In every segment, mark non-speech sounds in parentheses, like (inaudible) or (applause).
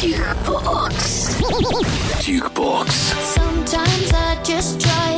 Dukebox. Dukebox. Sometimes I just try.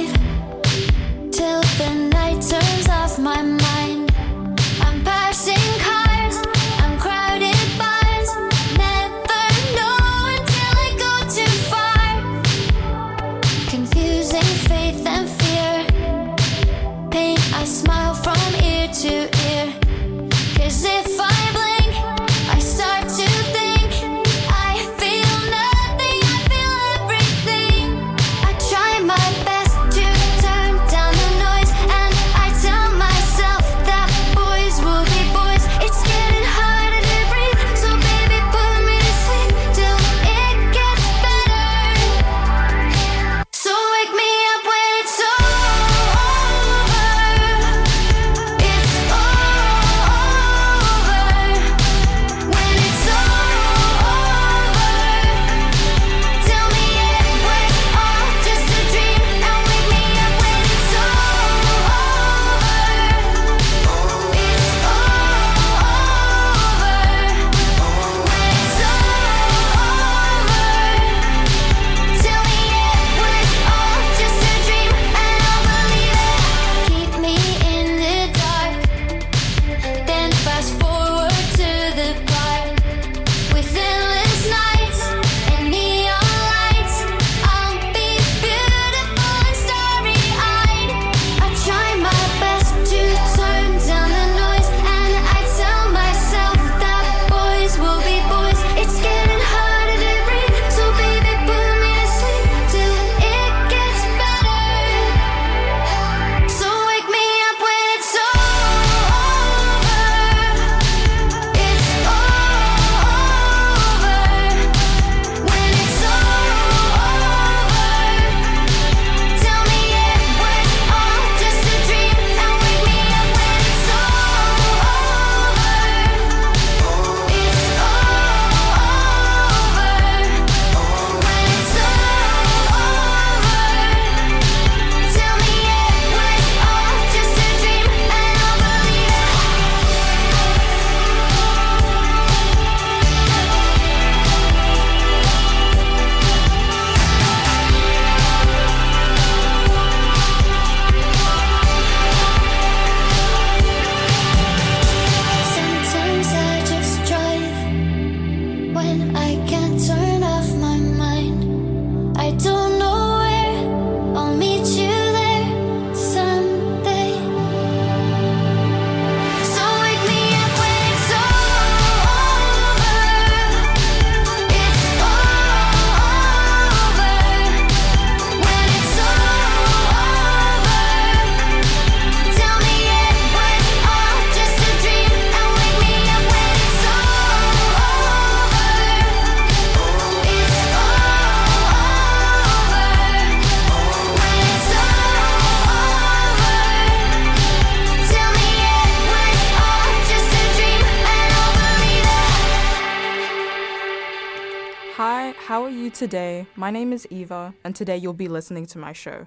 How are you today? My name is Eva, and today you'll be listening to my show.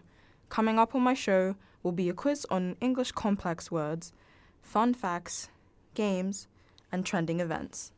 Coming up on my show will be a quiz on English complex words, fun facts, games, and trending events.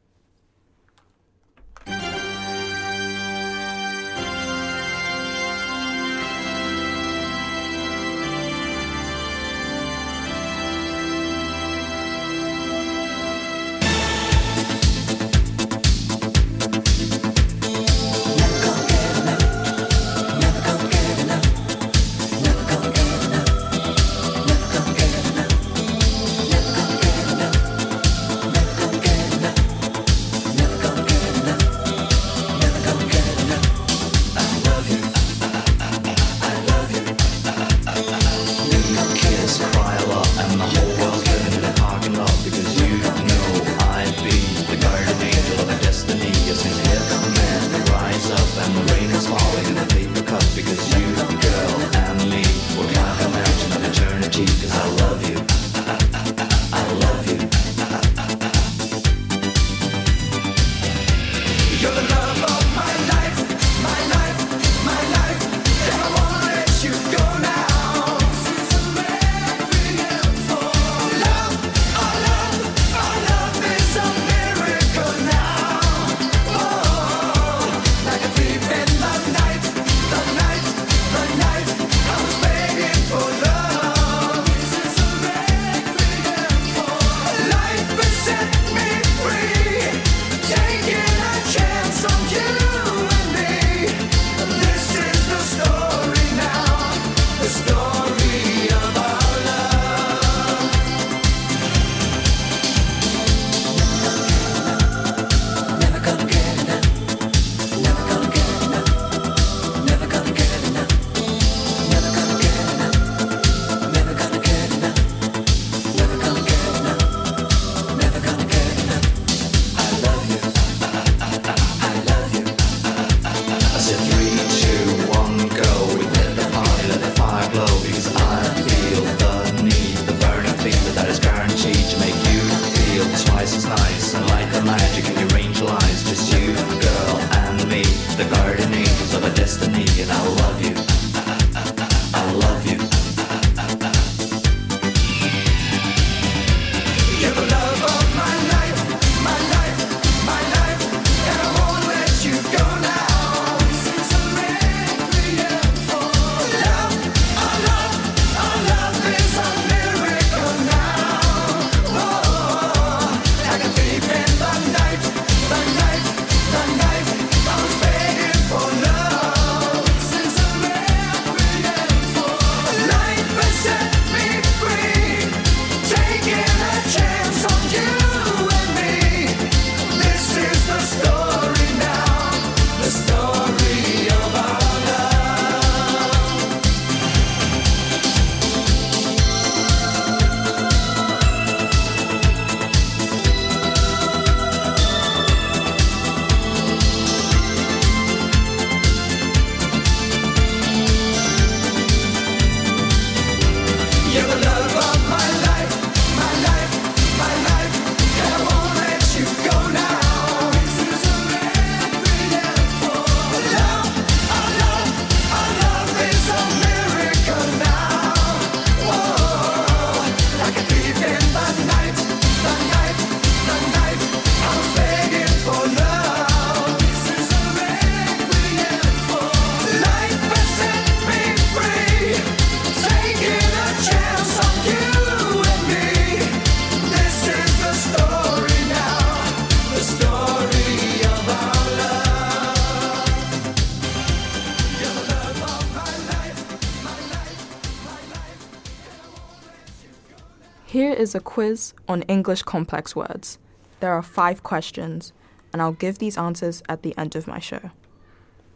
Is a quiz on English complex words. There are five questions, and I'll give these answers at the end of my show.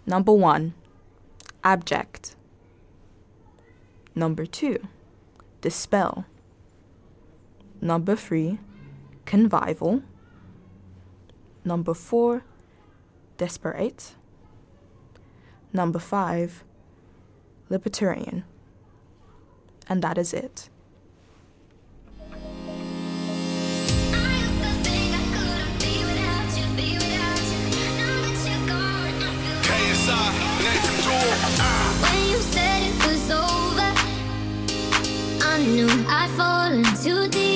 Number one, abject. Number two, dispel. Number three, convival. Number four, desperate. Number five, libertarian. And that is it. I knew I'd fallen too deep.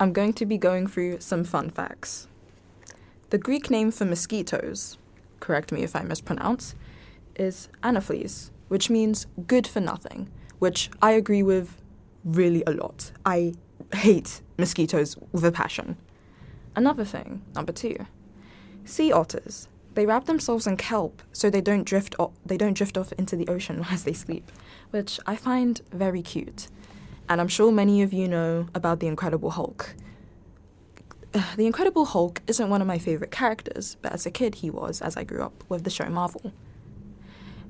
I'm going to be going through some fun facts. The Greek name for mosquitoes, correct me if I mispronounce, is Anopheles, which means good for nothing, which I agree with really a lot. I hate mosquitoes with a passion. Another thing, number two, sea otters. They wrap themselves in kelp so they don't drift o- they don't drift off into the ocean (laughs) as they sleep, which I find very cute. And I'm sure many of you know about the Incredible Hulk. (sighs) The Incredible Hulk isn't one of my favorite characters, but as a kid he was as I grew up with the show Marvel.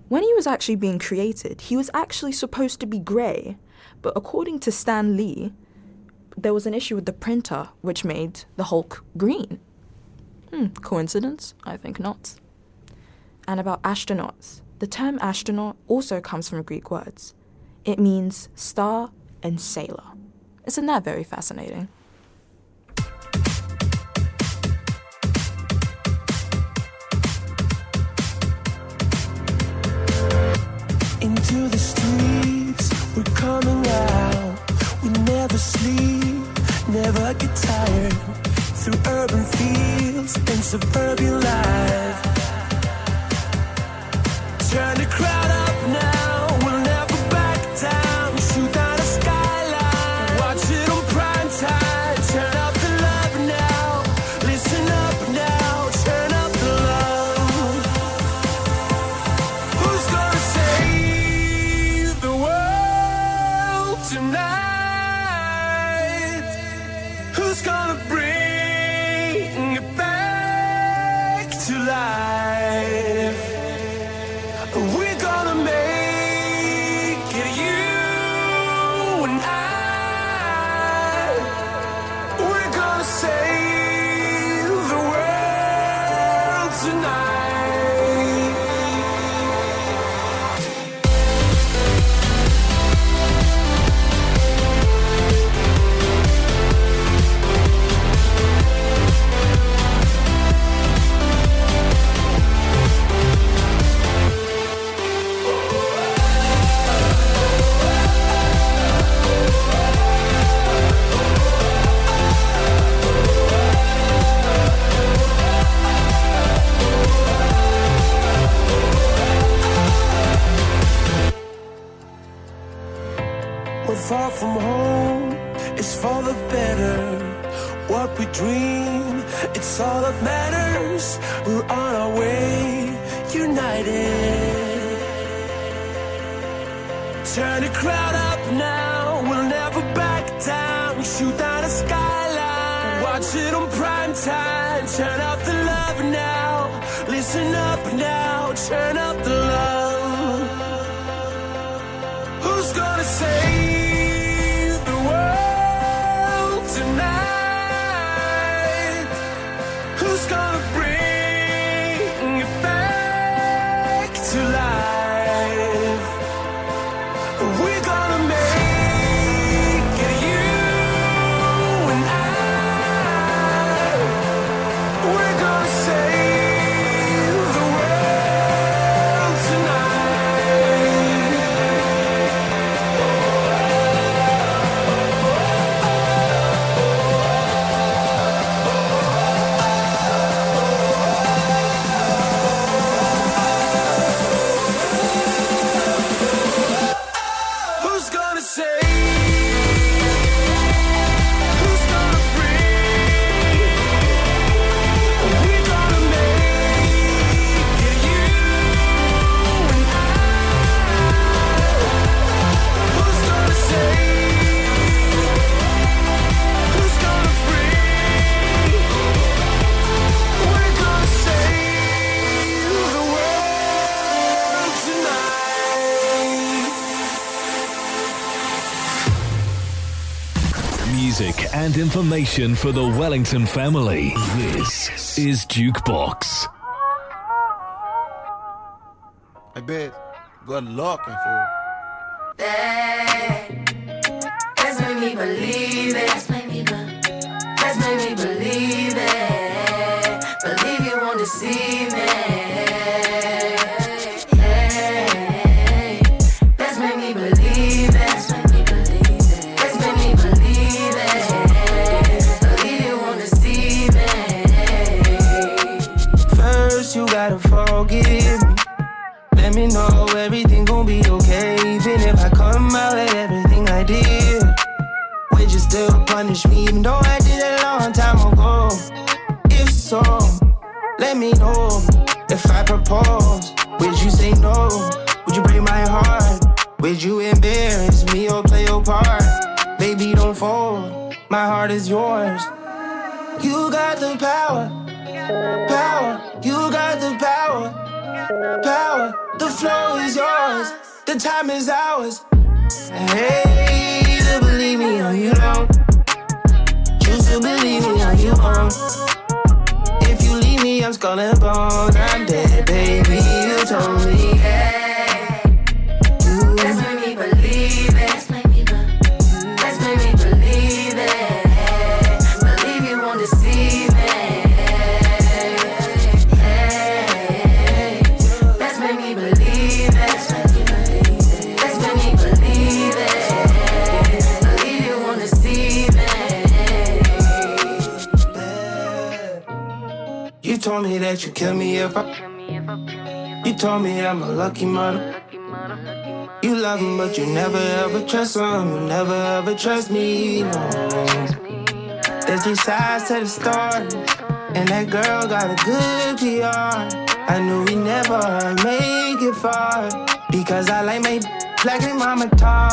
When he was actually being created, he was actually supposed to be grey, but according to Stan Lee, there was an issue with the printer which made the Hulk green. Hmm, coincidence? I think not. And about astronauts. The term astronaut also comes from Greek words. It means star and sailor. Isn't that very fascinating? Into the streets, we're coming out. We never sleep, never get tired. Through urban fields and suburban life. Turn crowd information for the Wellington family. This is Dukebox. I bet. Good luck and fool. That's made me believe it. That's made me, be- that's made me believe it. Believe you won't deceive me. Let me know. If I propose, would you say no? Would you break my heart? Would you embarrass me or play your part? Baby, don't fold. My heart is yours. You got the power power. You got the power, power. The flow is yours, the time is ours. Hey, to believe me or you don't. Choose to believe me or you won't. I'm skull and bone. I'm dead, baby. You told me. You if I. You told me I'm a lucky mother. You love him, but you never ever trust him. You never ever trust me. No. There's three sides to the story, and that girl got a good PR. I knew we never make it far because I like my black and mama tar.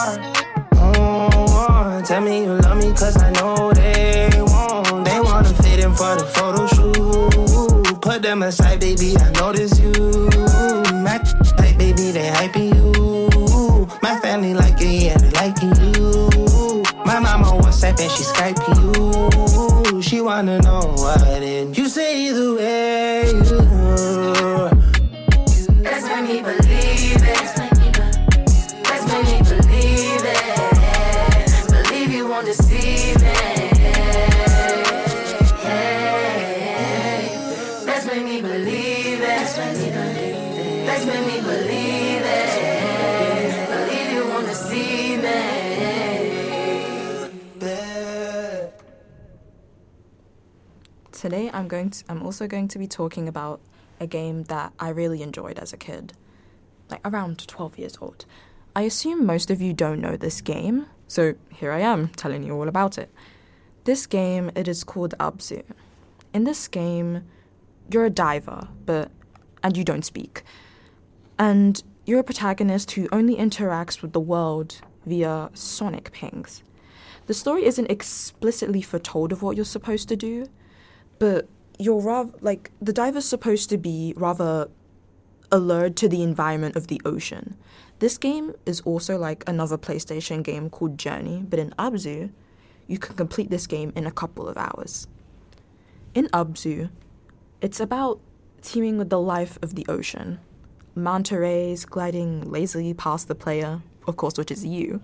Oh, oh, tell me you love me, cause I know they won't. They wanna fit in for the photo shoot. Put them aside, baby. I notice you. My like, baby, they hyping you. My family like it, yeah, they liking you. My mama WhatsApp and she Skyping you. She wanna know I'm going to I'm also going to be talking about a game that I really enjoyed as a kid. Like around 12 years old. I assume most of you don't know this game, so here I am telling you all about it. This game it is called Abzu. In this game, you're a diver, but and you don't speak. And you're a protagonist who only interacts with the world via sonic pings. The story isn't explicitly foretold of what you're supposed to do, but you're rather like the diver's supposed to be rather alert to the environment of the ocean. This game is also like another PlayStation game called Journey, but in Abzu, you can complete this game in a couple of hours. In Abzu, it's about teaming with the life of the ocean. Manta rays gliding lazily past the player, of course, which is you.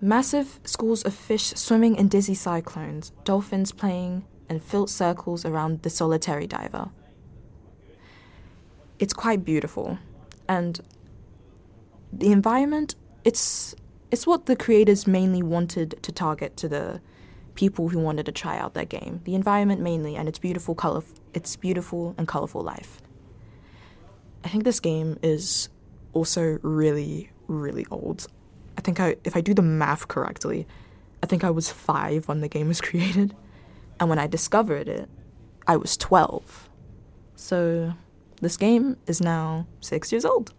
Massive schools of fish swimming in dizzy cyclones, dolphins playing and filled circles around the solitary diver. It's quite beautiful, and the environment it's it's what the creators mainly wanted to target to the people who wanted to try out their game. The environment mainly and its beautiful color its beautiful and colorful life. I think this game is also really really old. I think I if I do the math correctly, I think I was 5 when the game was (laughs) created. And when I discovered it, I was 12. So this game is now 6 years old.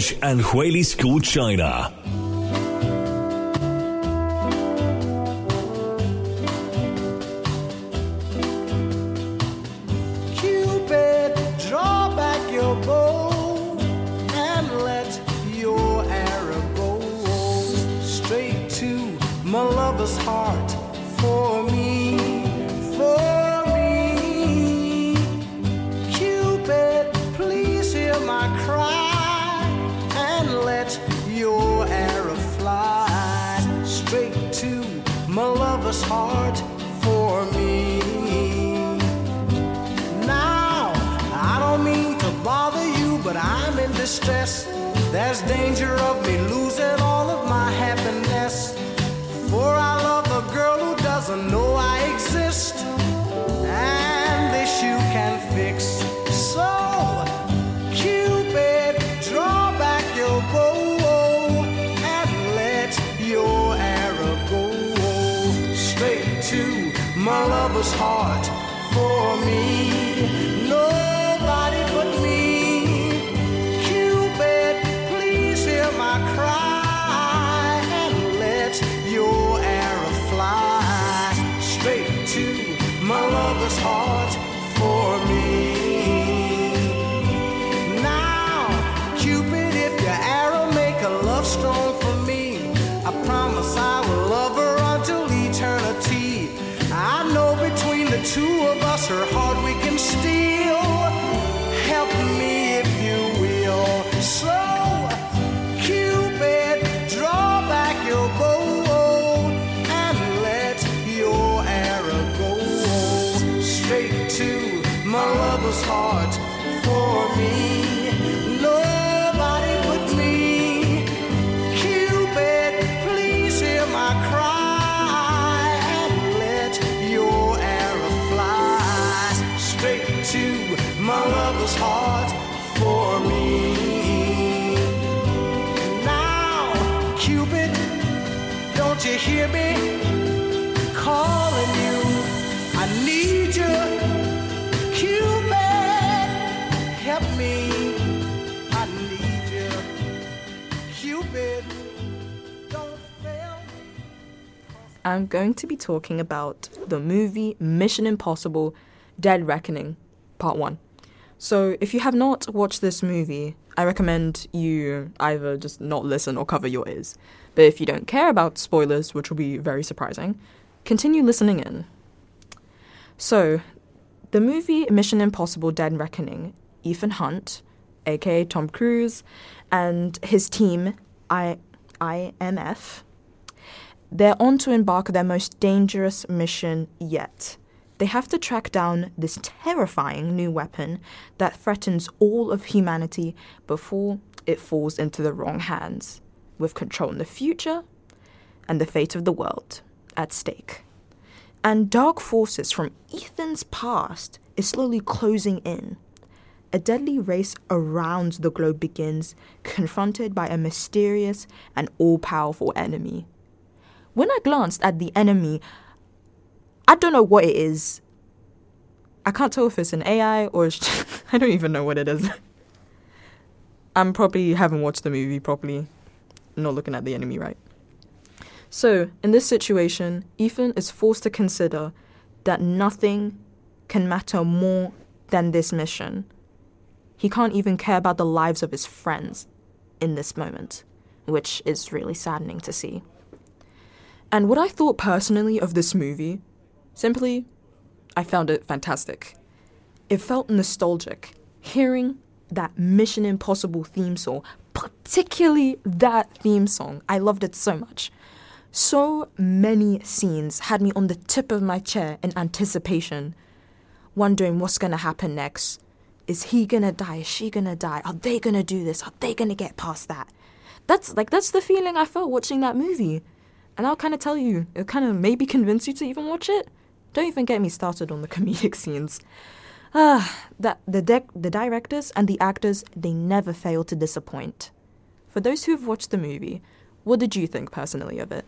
College and Huili School, China. Let your arrow fly straight to my lover's heart for me. Now, I don't mean to bother you, but I'm in distress. There's danger of me losing all of my happiness. For I love a girl who doesn't know lover's heart for me. I'm going to be talking about the movie Mission Impossible Dead Reckoning, Part 1. So, if you have not watched this movie, I recommend you either just not listen or cover your ears. But if you don't care about spoilers, which will be very surprising, continue listening in. So, the movie Mission Impossible Dead Reckoning, Ethan Hunt, aka Tom Cruise, and his team, I- IMF, they're on to embark their most dangerous mission yet. They have to track down this terrifying new weapon that threatens all of humanity before it falls into the wrong hands, with control in the future and the fate of the world at stake. And dark forces from Ethan's past is slowly closing in. A deadly race around the globe begins, confronted by a mysterious and all powerful enemy. When I glanced at the enemy, I don't know what it is. I can't tell if it's an AI or (laughs) I don't even know what it is. I'm probably haven't watched the movie properly, not looking at the enemy right. So, in this situation, Ethan is forced to consider that nothing can matter more than this mission. He can't even care about the lives of his friends in this moment, which is really saddening to see. And what I thought personally of this movie, simply, I found it fantastic. It felt nostalgic hearing that Mission Impossible theme song, particularly that theme song. I loved it so much. So many scenes had me on the tip of my chair in anticipation, wondering what's gonna happen next. Is he gonna die? Is she gonna die? Are they gonna do this? Are they gonna get past that? That's like that's the feeling I felt watching that movie. And I'll kind of tell you, it'll kind of maybe convince you to even watch it. Don't even get me started on the (laughs) comedic scenes. Ah, that the dec- the directors and the actors they never fail to disappoint. For those who have watched the movie, what did you think personally of it?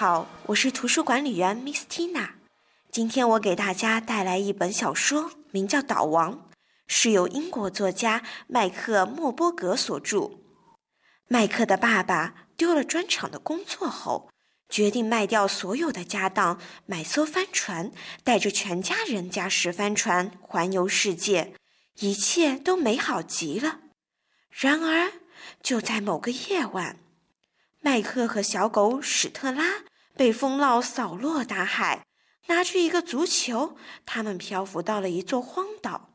好，我是图书管理员 Miss Tina。今天我给大家带来一本小说，名叫《岛王》，是由英国作家麦克莫波格所著。麦克的爸爸丢了砖厂的工作后，决定卖掉所有的家当，买艘帆船，带着全家人驾驶帆船环游世界，一切都美好极了。然而，就在某个夜晚，麦克和小狗史特拉被风浪扫落大海。拿出一个足球，他们漂浮到了一座荒岛。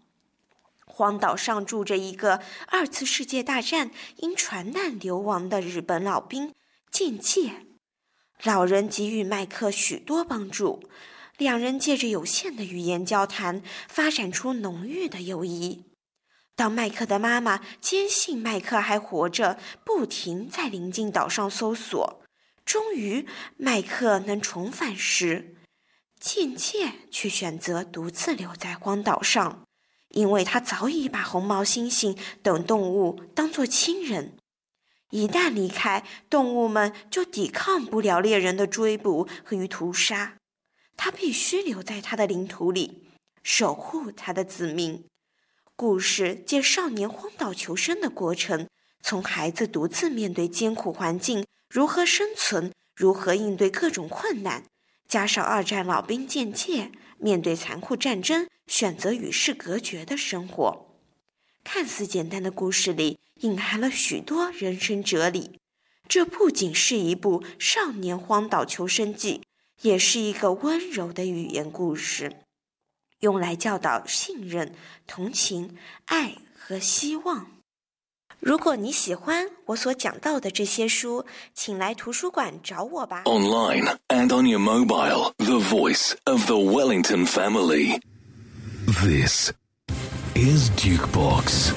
荒岛上住着一个二次世界大战因船难流亡的日本老兵剑介。老人给予麦克许多帮助，两人借着有限的语言交谈，发展出浓郁的友谊。当麦克的妈妈坚信麦克还活着，不停在临近岛上搜索，终于麦克能重返时，渐渐却选择独自留在荒岛上，因为他早已把红毛猩猩等动物当作亲人。一旦离开，动物们就抵抗不了猎人的追捕与屠杀。他必须留在他的领土里，守护他的子民。故事借少年荒岛求生的过程，从孩子独自面对艰苦环境如何生存，如何应对各种困难，加上二战老兵见切面对残酷战争选择与世隔绝的生活，看似简单的故事里隐含了许多人生哲理。这不仅是一部少年荒岛求生记，也是一个温柔的语言故事。用来教导信任、同情、爱和希望。如果你喜欢我所讲到的这些书，请来图书馆找我吧。Online and on your mobile, the voice of the Wellington family. This is Dukebox.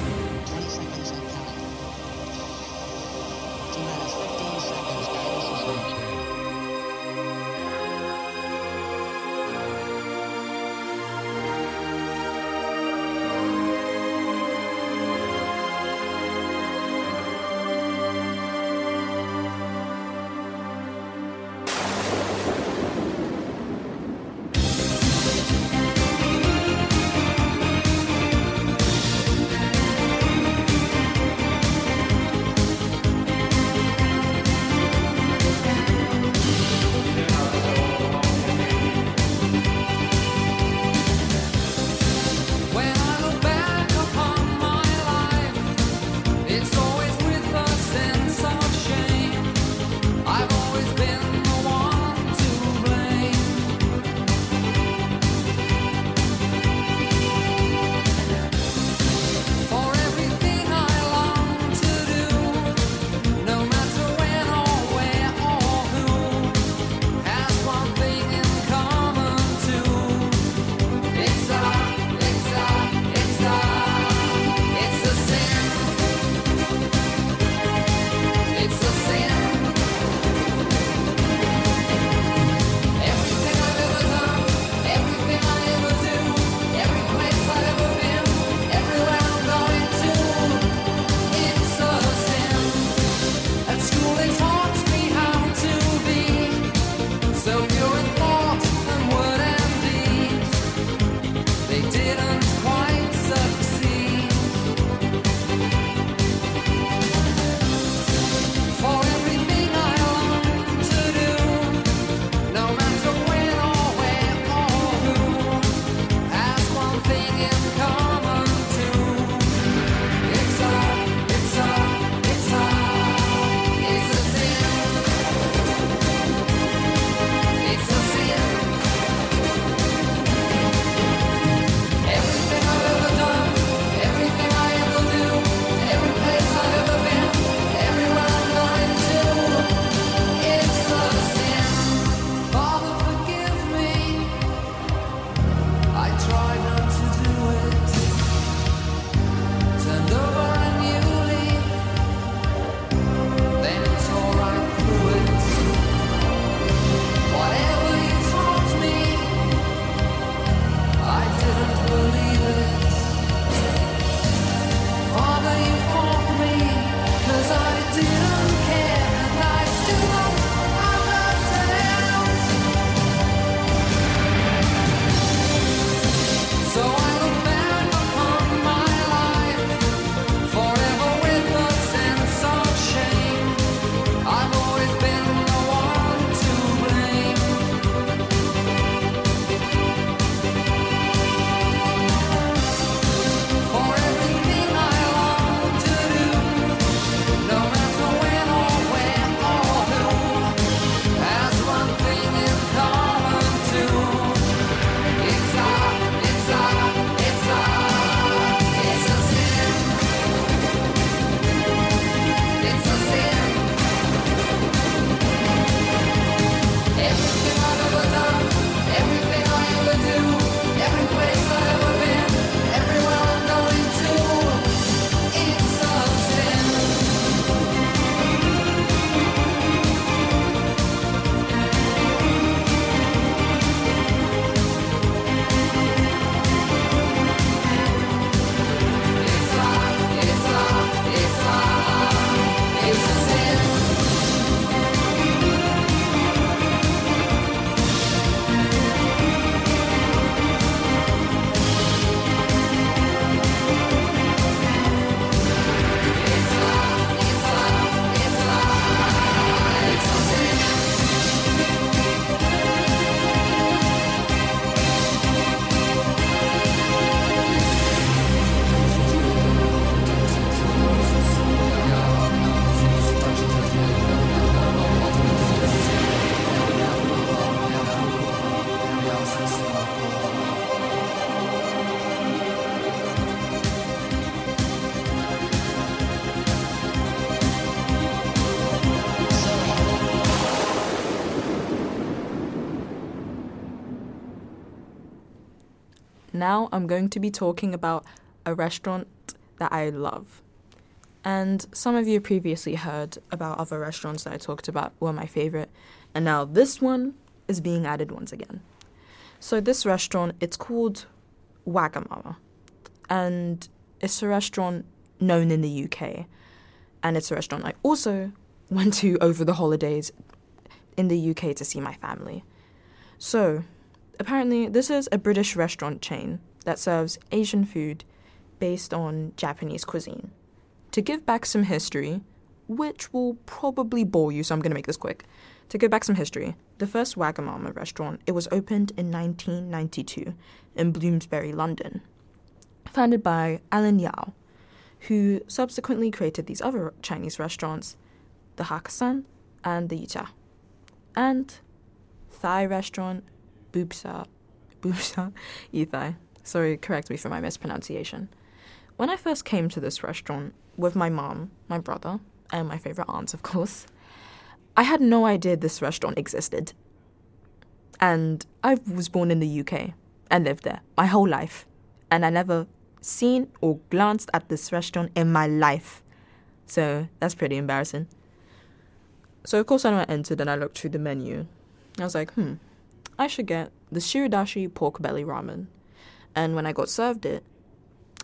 I'm going to be talking about a restaurant that I love. And some of you previously heard about other restaurants that I talked about were my favorite, and now this one is being added once again. So this restaurant, it's called Wagamama, and it's a restaurant known in the UK, and it's a restaurant I also (laughs) went to over the holidays in the UK to see my family. So, apparently, this is a British restaurant chain that serves Asian food based on Japanese cuisine. To give back some history, which will probably bore you, so I'm going to make this quick. To give back some history, the first Wagamama restaurant, it was opened in 1992 in Bloomsbury, London, founded by Alan Yau, who subsequently created these other Chinese restaurants, the Hakkasan and the Yicha, and Thai restaurant Boobsa, Boobsa Ethai. Sorry, correct me for my mispronunciation. When I first came to this restaurant with my mom, my brother, and my favorite aunt, of course, I had no idea this restaurant existed. And I was born in the UK and lived there my whole life, and I never seen or glanced at this restaurant in my life. So that's pretty embarrassing. So of course when I entered and I looked through the menu, I was like, hmm, I should get the shirodashi pork belly ramen. And when I got served it,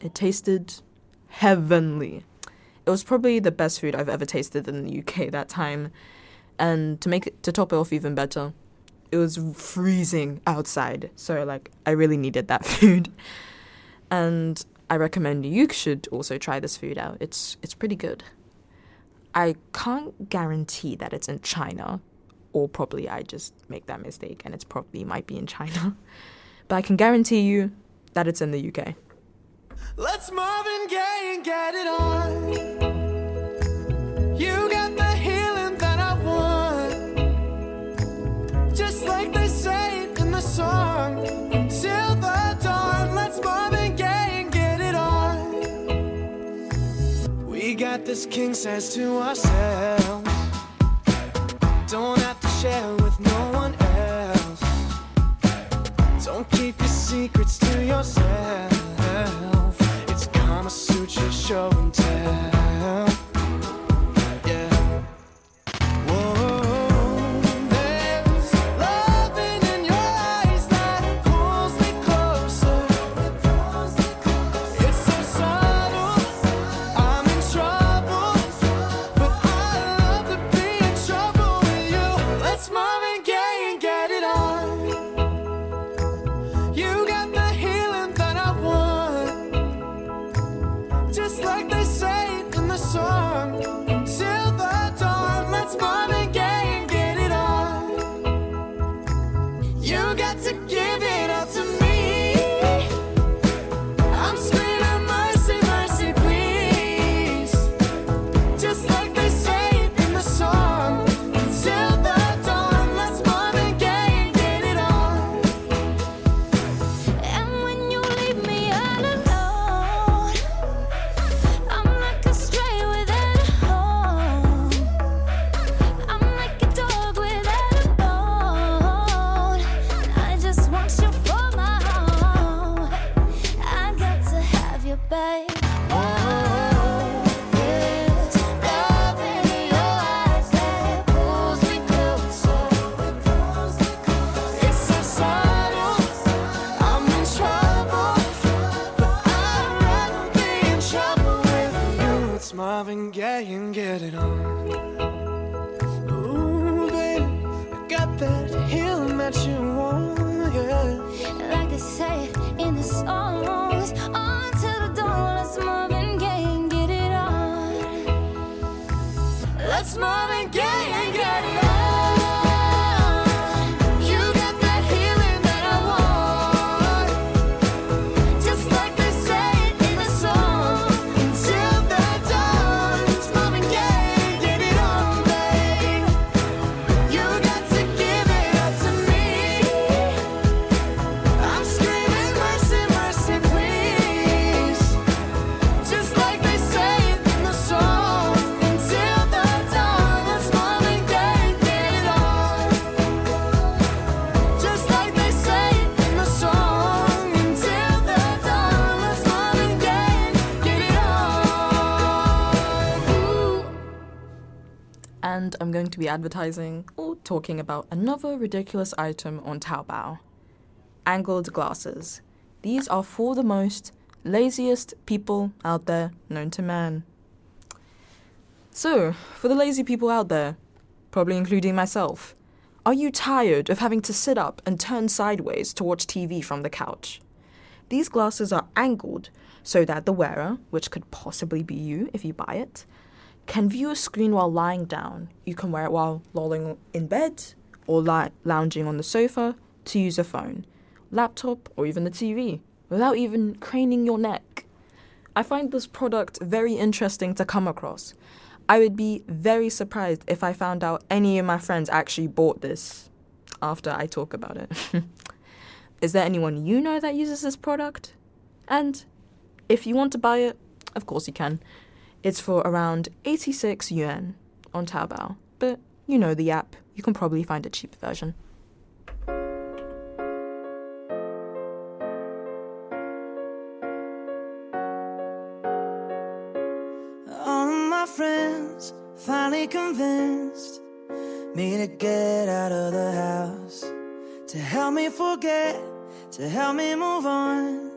it tasted heavenly. It was probably the best food I've ever tasted in the UK that time. And to make it to top it off even better, it was freezing outside. So like I really needed that (laughs) food. And I recommend you should also try this food out. It's it's pretty good. I can't guarantee that it's in China, or probably I just make that mistake and it's probably might be in China. (laughs) But I can guarantee you that it's in the UK. Let's Marvin and get it on. You got the healing that I want. Just like they say in the song. The dawn, let's and get it on. We got this king size to ourselves. Don't have to share with no one else. Don't keep your secrets to yourself. It's Kama Sutra show and tell. Let's Marvin and I'm going to be advertising or talking about another ridiculous item on Taobao angled glasses. These are for the most laziest people out there known to man. So, for the lazy people out there, probably including myself, are you tired of having to sit up and turn sideways to watch TV from the couch? These glasses are angled so that the wearer, which could possibly be you if you buy it, can view a screen while lying down. You can wear it while lolling in bed or li- lounging on the sofa to use a phone, laptop, or even the TV without even craning your neck. I find this product very interesting to come across. I would be very surprised if I found out any of my friends actually bought this after I talk about it. (laughs) Is there anyone you know that uses this product? And if you want to buy it, of course you can. It's for around 86 yuan on Taobao, but you know the app. You can probably find a cheaper version. All of my friends finally convinced me to get out of the house, to help me forget, to help me move on.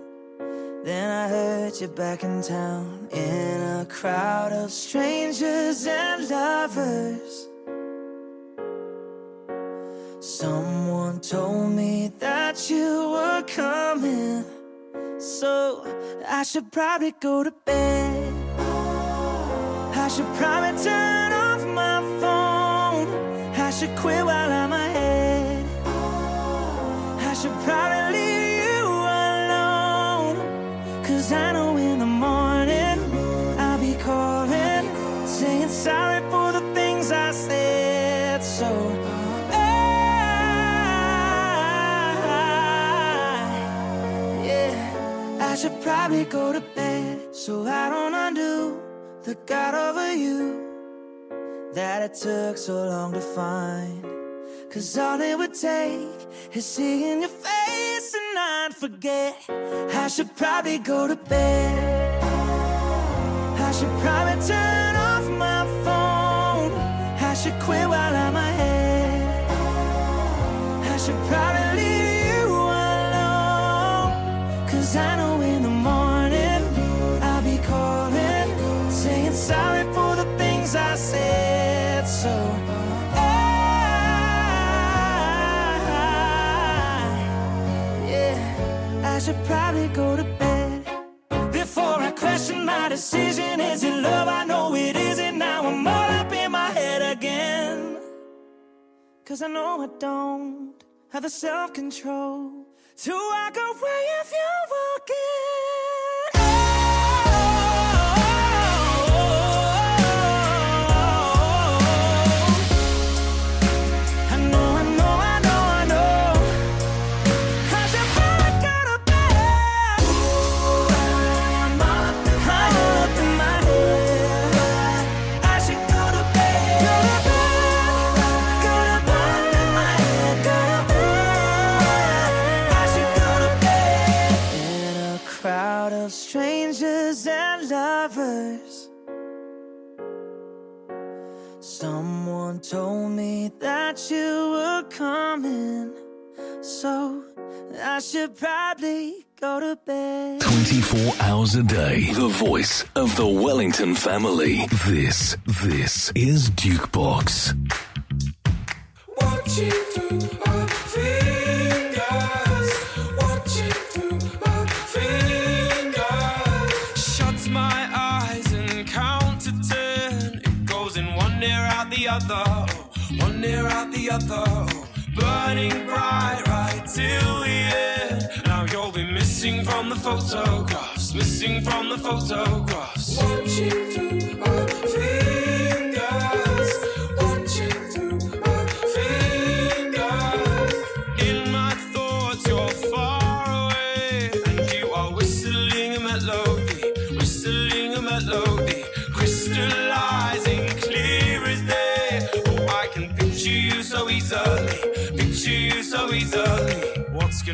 I heard you back in town in a crowd of strangers and lovers. Someone told me that you were coming, so I should probably go to bed. I should probably turn off my phone. I should quit while I'm ahead. I should probably probably go to bed so I don't undo the God over you that it took so long to find. Cause all it would take is seeing your face and I'd forget. I should probably go to bed. I should probably turn off my phone. I should quit while I'm ahead. I should probably leave you alone. Cause I know should probably go to bed before I question my decision. Is it love? I know it isn't. Now I'm all up in my head again. Cause I know I don't have the self control to walk away if you're walking. Told me that you were coming, so I should probably go to bed. 24 hours a day. The voice of the Wellington family. This, this is Dukebox. Watching through my fingers, watching through my fingers. Shut my eyes and count to ten. It goes in one ear out the other, one ear out the other. Burning bright right till the end. Now you'll be missing from the photographs, missing from the photographs. Watching through my fingers,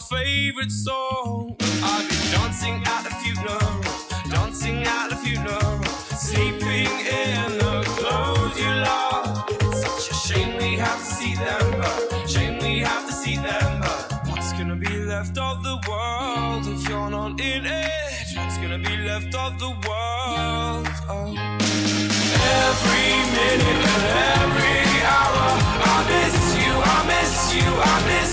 favorite song. I've been dancing at the funeral, dancing at the funeral, sleeping in the clothes you love. Such a shame we have to see them, but shame we have to see them. But what's gonna be left of the world if you're not in it? What's gonna be left of the world? Oh. Every minute and every hour, I miss you, I miss you, I miss you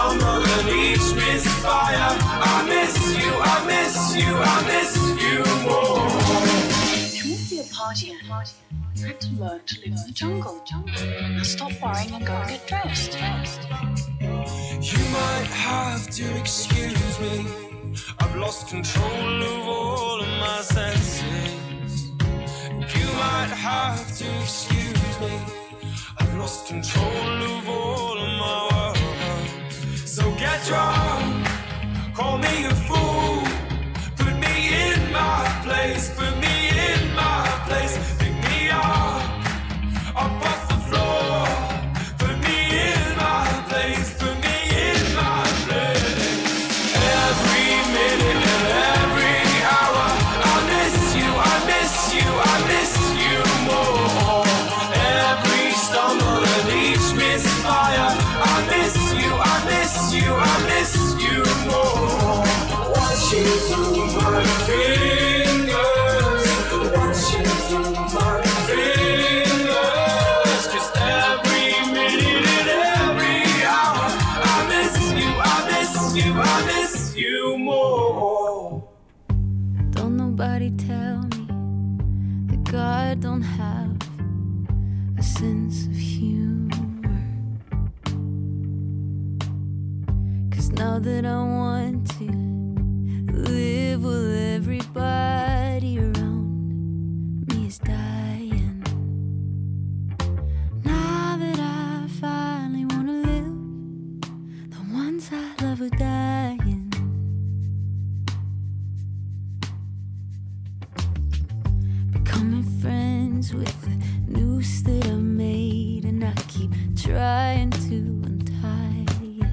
Stumble and each misfire, I miss you, I miss you, I miss you more. To be a party animal, you have to learn to live in the jungle. Now stop worrying and go and get dressed. You might have to excuse me. I've lost control of all of my senses. You might have to excuse me. I've lost control of all friends with the noose that I made, and I keep trying to untie it.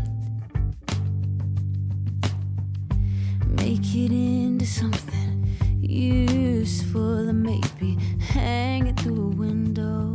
Make it into something useful, and maybe hang it through a window